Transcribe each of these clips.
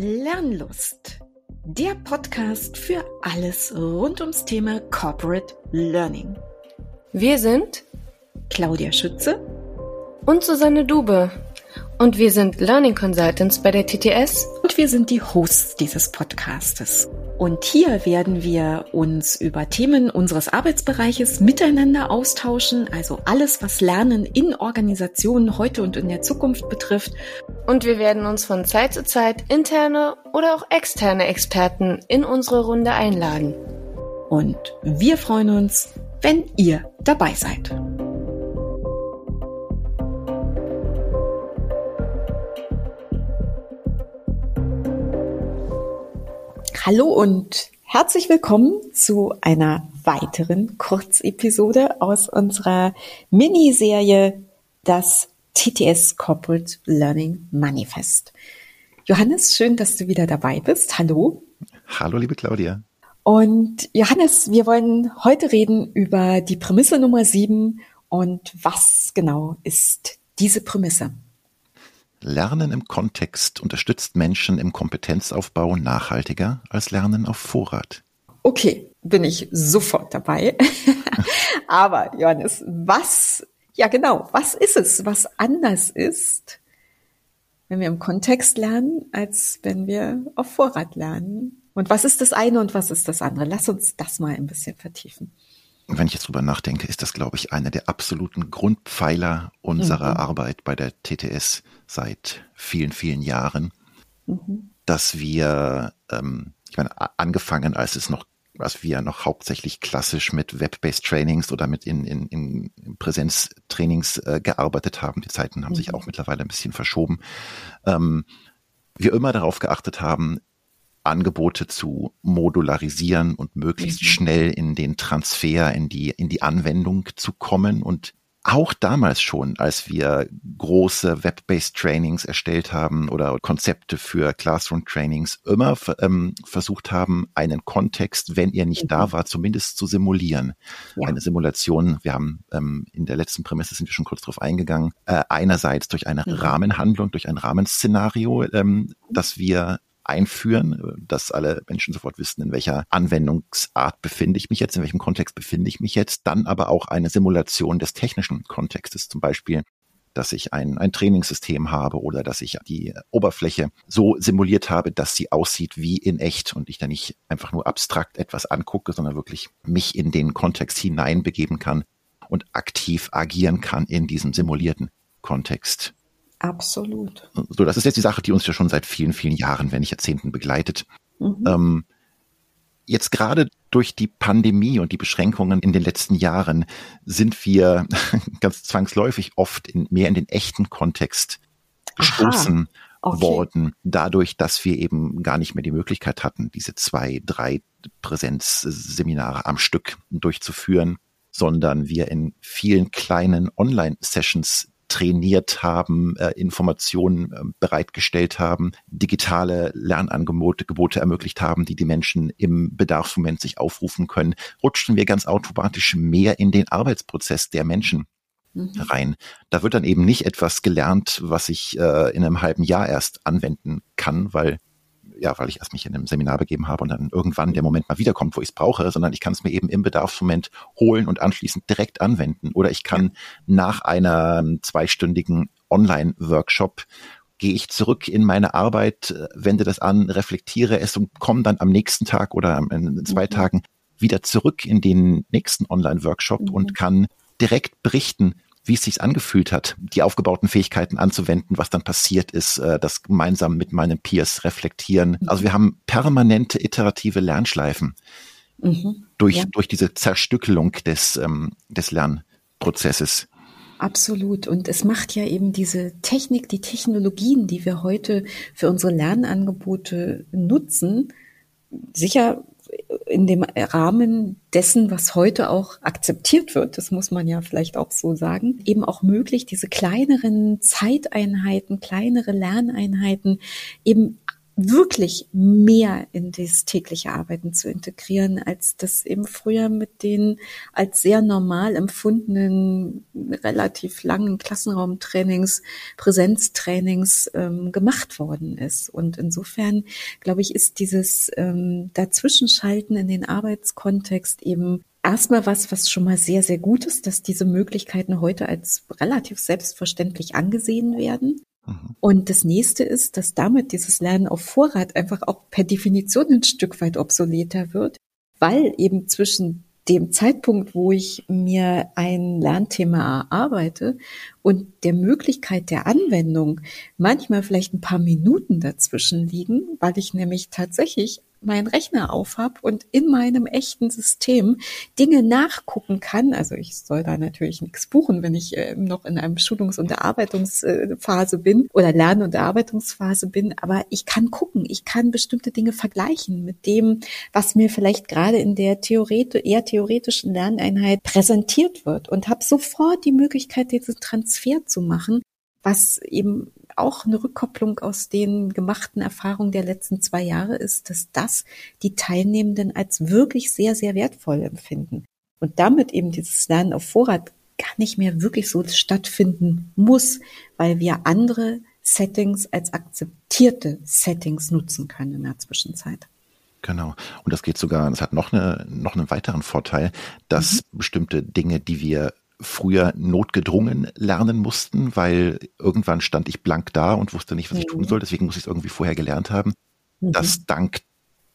Lernlust, der Podcast für alles rund ums Thema Corporate Learning. Wir sind Claudia Schütze und Susanne Dube und wir sind Learning Consultants bei der TTS und wir sind die Hosts dieses Podcastes. Und hier werden wir uns über Themen unseres Arbeitsbereiches miteinander austauschen, also alles, was Lernen in Organisationen heute und in der Zukunft betrifft. Und wir werden uns von Zeit zu Zeit interne oder auch externe Experten in unsere Runde einladen. Und wir freuen uns, wenn ihr dabei seid. Hallo und herzlich willkommen zu einer weiteren Kurzepisode aus unserer Miniserie Das TTS Corporate Learning Manifest. Johannes, schön, dass du wieder dabei bist. Hallo. Hallo, liebe Claudia. Und Johannes, wir wollen heute reden über die Prämisse Nummer sieben und was genau ist diese Prämisse? Lernen im Kontext unterstützt Menschen im Kompetenzaufbau nachhaltiger als Lernen auf Vorrat. Okay, bin ich sofort dabei. Aber Johannes, was, ja genau, was ist es, was anders ist, wenn wir im Kontext lernen, als wenn wir auf Vorrat lernen? Und was ist das eine und was ist das andere? Lass uns das mal ein bisschen vertiefen wenn ich jetzt drüber nachdenke, ist das, glaube ich, einer der absoluten Grundpfeiler unserer mhm. Arbeit bei der TTS seit vielen, vielen Jahren, mhm. dass wir, ähm, ich meine, angefangen, als es noch was wir noch hauptsächlich klassisch mit Web-based Trainings oder mit in, in, in Präsenztrainings äh, gearbeitet haben. Die Zeiten haben mhm. sich auch mittlerweile ein bisschen verschoben. Ähm, wir immer darauf geachtet haben, Angebote zu modularisieren und möglichst mhm. schnell in den Transfer, in die, in die Anwendung zu kommen und auch damals schon, als wir große Web-based Trainings erstellt haben oder Konzepte für Classroom-Trainings, immer ähm, versucht haben, einen Kontext, wenn er nicht mhm. da war, zumindest zu simulieren. Ja. Eine Simulation, wir haben ähm, in der letzten Prämisse sind wir schon kurz drauf eingegangen, äh, einerseits durch eine mhm. Rahmenhandlung, durch ein Rahmenszenario, ähm, dass wir einführen, dass alle Menschen sofort wissen, in welcher Anwendungsart befinde ich mich jetzt, in welchem Kontext befinde ich mich jetzt, dann aber auch eine Simulation des technischen Kontextes, zum Beispiel dass ich ein, ein Trainingssystem habe oder dass ich die Oberfläche so simuliert habe, dass sie aussieht wie in echt und ich da nicht einfach nur abstrakt etwas angucke, sondern wirklich mich in den Kontext hineinbegeben kann und aktiv agieren kann in diesem simulierten Kontext. Absolut. So, das ist jetzt die Sache, die uns ja schon seit vielen, vielen Jahren, wenn nicht Jahrzehnten begleitet. Mhm. Ähm, jetzt gerade durch die Pandemie und die Beschränkungen in den letzten Jahren sind wir ganz zwangsläufig oft in, mehr in den echten Kontext gestoßen okay. worden, dadurch, dass wir eben gar nicht mehr die Möglichkeit hatten, diese zwei, drei Präsenzseminare am Stück durchzuführen, sondern wir in vielen kleinen Online-Sessions trainiert haben, äh, Informationen äh, bereitgestellt haben, digitale Lernangebote Gebote ermöglicht haben, die die Menschen im Bedarfsmoment sich aufrufen können, rutschten wir ganz automatisch mehr in den Arbeitsprozess der Menschen mhm. rein. Da wird dann eben nicht etwas gelernt, was ich äh, in einem halben Jahr erst anwenden kann, weil ja, weil ich erst mich in einem Seminar begeben habe und dann irgendwann der Moment mal wiederkommt, wo ich es brauche, sondern ich kann es mir eben im Bedarfsmoment holen und anschließend direkt anwenden. Oder ich kann nach einer zweistündigen Online-Workshop gehe ich zurück in meine Arbeit, äh, wende das an, reflektiere es und komme dann am nächsten Tag oder in zwei mhm. Tagen wieder zurück in den nächsten Online-Workshop mhm. und kann direkt berichten, wie es sich angefühlt hat, die aufgebauten Fähigkeiten anzuwenden, was dann passiert ist, äh, das gemeinsam mit meinen Peers reflektieren. Also wir haben permanente iterative Lernschleifen mhm. durch, ja. durch diese Zerstückelung des, ähm, des Lernprozesses. Absolut. Und es macht ja eben diese Technik, die Technologien, die wir heute für unsere Lernangebote nutzen, sicher in dem Rahmen dessen, was heute auch akzeptiert wird, das muss man ja vielleicht auch so sagen, eben auch möglich, diese kleineren Zeiteinheiten, kleinere Lerneinheiten eben wirklich mehr in das tägliche Arbeiten zu integrieren, als das eben früher mit den als sehr normal empfundenen, relativ langen Klassenraumtrainings, Präsenztrainings ähm, gemacht worden ist. Und insofern, glaube ich, ist dieses ähm, Dazwischenschalten in den Arbeitskontext eben erstmal was, was schon mal sehr, sehr gut ist, dass diese Möglichkeiten heute als relativ selbstverständlich angesehen werden. Mhm. Und das nächste ist, dass damit dieses Lernen auf Vorrat einfach auch per Definition ein Stück weit obsoleter wird, weil eben zwischen dem Zeitpunkt, wo ich mir ein Lernthema erarbeite und der Möglichkeit der Anwendung manchmal vielleicht ein paar Minuten dazwischen liegen, weil ich nämlich tatsächlich meinen Rechner aufhab und in meinem echten System Dinge nachgucken kann. Also ich soll da natürlich nichts buchen, wenn ich äh, noch in einem Schulungs- und Erarbeitungsphase bin oder Lern- und Erarbeitungsphase bin, aber ich kann gucken, ich kann bestimmte Dinge vergleichen mit dem, was mir vielleicht gerade in der Theoret eher theoretischen Lerneinheit präsentiert wird und habe sofort die Möglichkeit, diesen Transfer zu machen, was eben auch eine Rückkopplung aus den gemachten Erfahrungen der letzten zwei Jahre ist, dass das die Teilnehmenden als wirklich sehr, sehr wertvoll empfinden. Und damit eben dieses Lernen auf Vorrat gar nicht mehr wirklich so stattfinden muss, weil wir andere Settings als akzeptierte Settings nutzen können in der Zwischenzeit. Genau. Und das geht sogar, das hat noch, eine, noch einen weiteren Vorteil, dass mhm. bestimmte Dinge, die wir früher notgedrungen lernen mussten, weil irgendwann stand ich blank da und wusste nicht, was ich tun mhm. soll. Deswegen muss ich es irgendwie vorher gelernt haben. Mhm. Das dank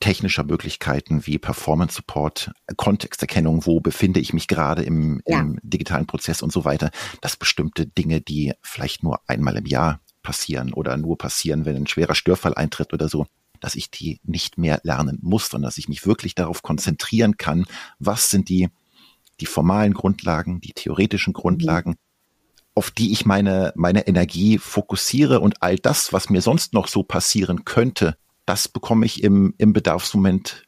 technischer Möglichkeiten wie Performance Support, Kontexterkennung, wo befinde ich mich gerade im, ja. im digitalen Prozess und so weiter, dass bestimmte Dinge, die vielleicht nur einmal im Jahr passieren oder nur passieren, wenn ein schwerer Störfall eintritt oder so, dass ich die nicht mehr lernen muss, sondern dass ich mich wirklich darauf konzentrieren kann, was sind die die formalen Grundlagen, die theoretischen Grundlagen, mhm. auf die ich meine, meine Energie fokussiere und all das, was mir sonst noch so passieren könnte, das bekomme ich im, im Bedarfsmoment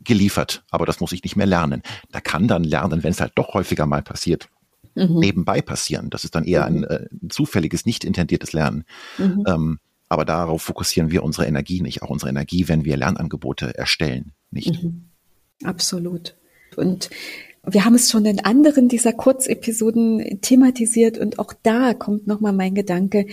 geliefert. Aber das muss ich nicht mehr lernen. Da kann dann lernen, wenn es halt doch häufiger mal passiert, mhm. nebenbei passieren. Das ist dann eher ein, mhm. äh, zufälliges, nicht intendiertes Lernen. Mhm. Ähm, aber darauf fokussieren wir unsere Energie nicht, auch unsere Energie, wenn wir Lernangebote erstellen, nicht. Mhm. Absolut. Und wir haben es schon in anderen dieser Kurzepisoden thematisiert und auch da kommt nochmal mein Gedanke,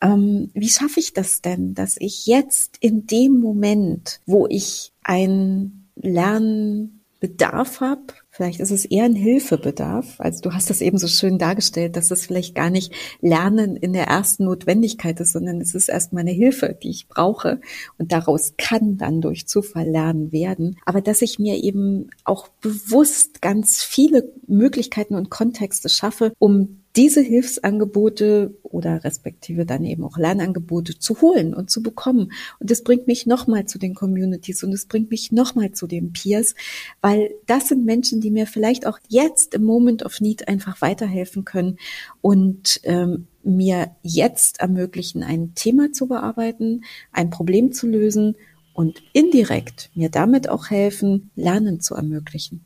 ähm, wie schaffe ich das denn, dass ich jetzt in dem Moment, wo ich ein Lernbedarf habe, Vielleicht ist es eher ein Hilfebedarf. Also du hast das eben so schön dargestellt, dass es vielleicht gar nicht Lernen in der ersten Notwendigkeit ist, sondern es ist erstmal eine Hilfe, die ich brauche. Und daraus kann dann durch Zufall Lernen werden. Aber dass ich mir eben auch bewusst ganz viele Möglichkeiten und Kontexte schaffe, um diese Hilfsangebote oder respektive dann eben auch Lernangebote zu holen und zu bekommen. Und das bringt mich nochmal zu den Communities und es bringt mich nochmal zu den Peers, weil das sind Menschen, die mir vielleicht auch jetzt im Moment of Need einfach weiterhelfen können und ähm, mir jetzt ermöglichen, ein Thema zu bearbeiten, ein Problem zu lösen und indirekt mir damit auch helfen, Lernen zu ermöglichen.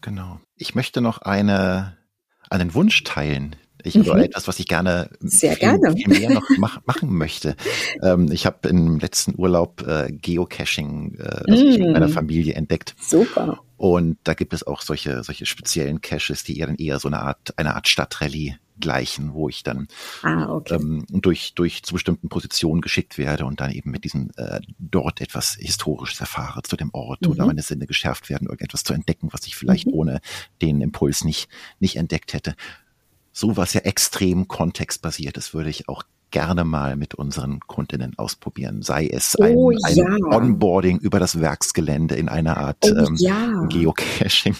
Genau. Ich möchte noch eine einen Wunsch teilen. Ich mhm. oder etwas, was ich gerne, Sehr viel, gerne. viel mehr noch mach, machen möchte. Ähm, ich habe im letzten Urlaub äh, Geocaching äh, also mm. mit meiner Familie entdeckt. Super. Und da gibt es auch solche solche speziellen Caches, die eher eher so eine Art eine Art Stadtrallye gleichen, wo ich dann ah, okay. ähm, durch, durch zu bestimmten Positionen geschickt werde und dann eben mit diesem äh, dort etwas Historisches erfahre zu dem Ort mhm. oder meine Sinne geschärft werden, irgendetwas zu entdecken, was ich vielleicht mhm. ohne den Impuls nicht, nicht entdeckt hätte. So was ja extrem kontextbasiert ist, würde ich auch gerne mal mit unseren Kundinnen ausprobieren. Sei es ein, oh, ein ja. Onboarding über das Werksgelände in einer Art oh, ähm, ja. Geocaching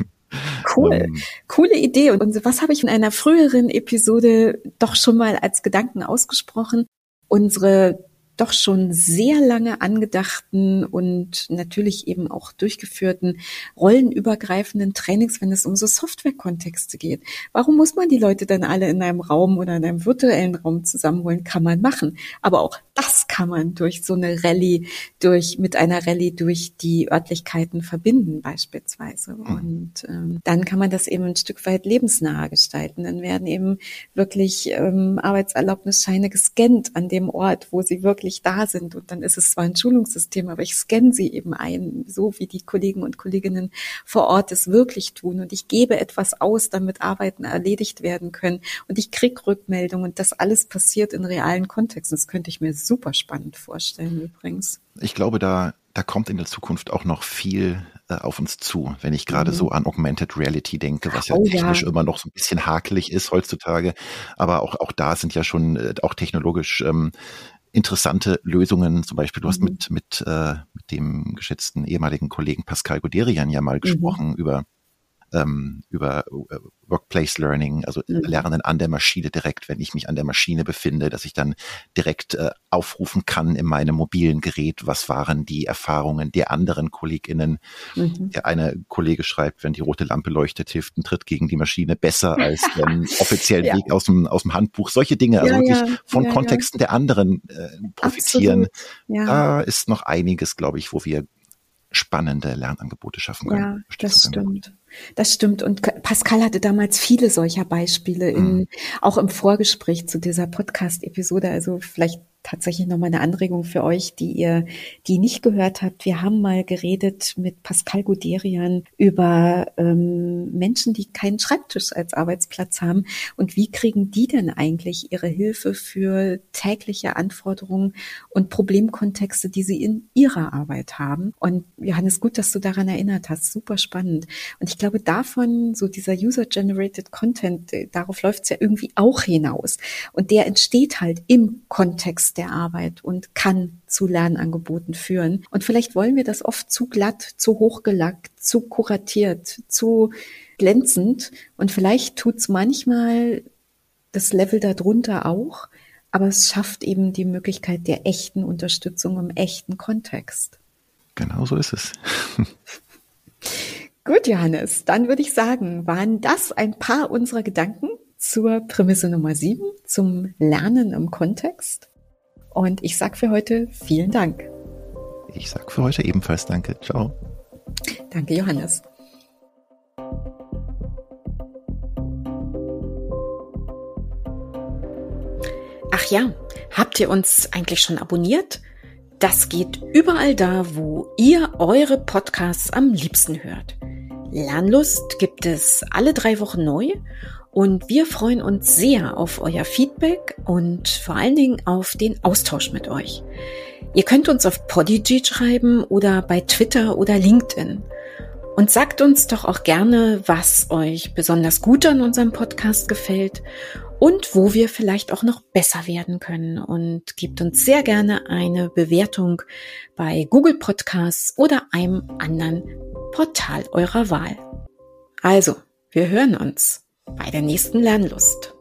Cool, ähm, coole Idee. Und was habe ich in einer früheren Episode doch schon mal als Gedanken ausgesprochen? Unsere doch schon sehr lange angedachten und natürlich eben auch durchgeführten rollenübergreifenden Trainings, wenn es um so Softwarekontexte geht. Warum muss man die Leute dann alle in einem Raum oder in einem virtuellen Raum zusammenholen? Kann man machen. Aber auch das kann man durch so eine Rallye, durch, mit einer Rallye durch die Örtlichkeiten verbinden beispielsweise. Mhm. Und ähm, dann kann man das eben ein Stück weit lebensnah gestalten. Dann werden eben wirklich ähm, Arbeitserlaubnisscheine gescannt an dem Ort, wo sie wirklich täglich da sind. Und dann ist es zwar ein Schulungssystem, aber ich scanne sie eben ein, so wie die Kollegen und Kolleginnen vor Ort es wirklich tun. Und ich gebe etwas aus, damit Arbeiten erledigt werden können. Und ich krieg Rückmeldungen. Und das alles passiert in realen Kontexten. Das könnte ich mir super spannend vorstellen übrigens. Ich glaube, da da kommt in der Zukunft auch noch viel äh, auf uns zu, wenn ich gerade mhm. so an Augmented Reality denke, was ja oh, technisch ja. immer noch so ein bisschen hakelig ist heutzutage. Aber auch, auch da sind ja schon äh, auch technologisch ähm, interessante Lösungen. Zum Beispiel, du mhm. hast mit, mit, äh, mit dem geschätzten ehemaligen Kollegen Pascal Goderian ja mal mhm. gesprochen über ähm, über äh, Workplace Learning, also mhm. Lernen an der Maschine direkt, wenn ich mich an der Maschine befinde, dass ich dann direkt äh, aufrufen kann in meinem mobilen Gerät, was waren die Erfahrungen der anderen KollegInnen. Mhm. Der eine Kollege schreibt, wenn die rote Lampe leuchtet, hilft ein Tritt gegen die Maschine besser als der offiziellen ja. Weg aus dem, aus dem Handbuch. Solche Dinge, also ja, wirklich ja. von Kontexten der anderen äh, profitieren. Da ist noch einiges, glaube ich, wo wir spannende Lernangebote schaffen können. Ja, das stimmt. Das stimmt. Und Pascal hatte damals viele solcher Beispiele in, mhm. auch im Vorgespräch zu dieser Podcast-Episode. Also vielleicht tatsächlich nochmal eine Anregung für euch, die ihr, die nicht gehört habt. Wir haben mal geredet mit Pascal Guderian über ähm, Menschen, die keinen Schreibtisch als Arbeitsplatz haben und wie kriegen die denn eigentlich ihre Hilfe für tägliche Anforderungen und Problemkontexte, die sie in ihrer Arbeit haben. Und Johannes, gut, dass du daran erinnert hast. Super spannend. Und ich glaube, davon, so dieser User-Generated Content, äh, darauf läuft es ja irgendwie auch hinaus. Und der entsteht halt im Kontext der Arbeit und kann zu Lernangeboten führen. Und vielleicht wollen wir das oft zu glatt, zu hochgelackt, zu kuratiert, zu glänzend. Und vielleicht tut's manchmal das Level darunter auch, aber es schafft eben die Möglichkeit der echten Unterstützung im echten Kontext. Genau so ist es. Gut, Johannes, dann würde ich sagen, waren das ein paar unserer Gedanken zur Prämisse Nummer sieben, zum Lernen im Kontext. Und ich sage für heute vielen Dank. Ich sage für heute ebenfalls Danke. Ciao. Danke, Johannes. Ach ja, habt ihr uns eigentlich schon abonniert? Das geht überall da, wo ihr eure Podcasts am liebsten hört. Lernlust gibt es alle drei Wochen neu und wir freuen uns sehr auf euer Feedback und vor allen Dingen auf den Austausch mit euch. Ihr könnt uns auf Podigy schreiben oder bei Twitter oder LinkedIn. Und sagt uns doch auch gerne, was euch besonders gut an unserem Podcast gefällt und wo wir vielleicht auch noch besser werden können. Und gebt uns sehr gerne eine Bewertung bei Google Podcasts oder einem anderen Portal eurer Wahl. Also, wir hören uns bei der nächsten Lernlust.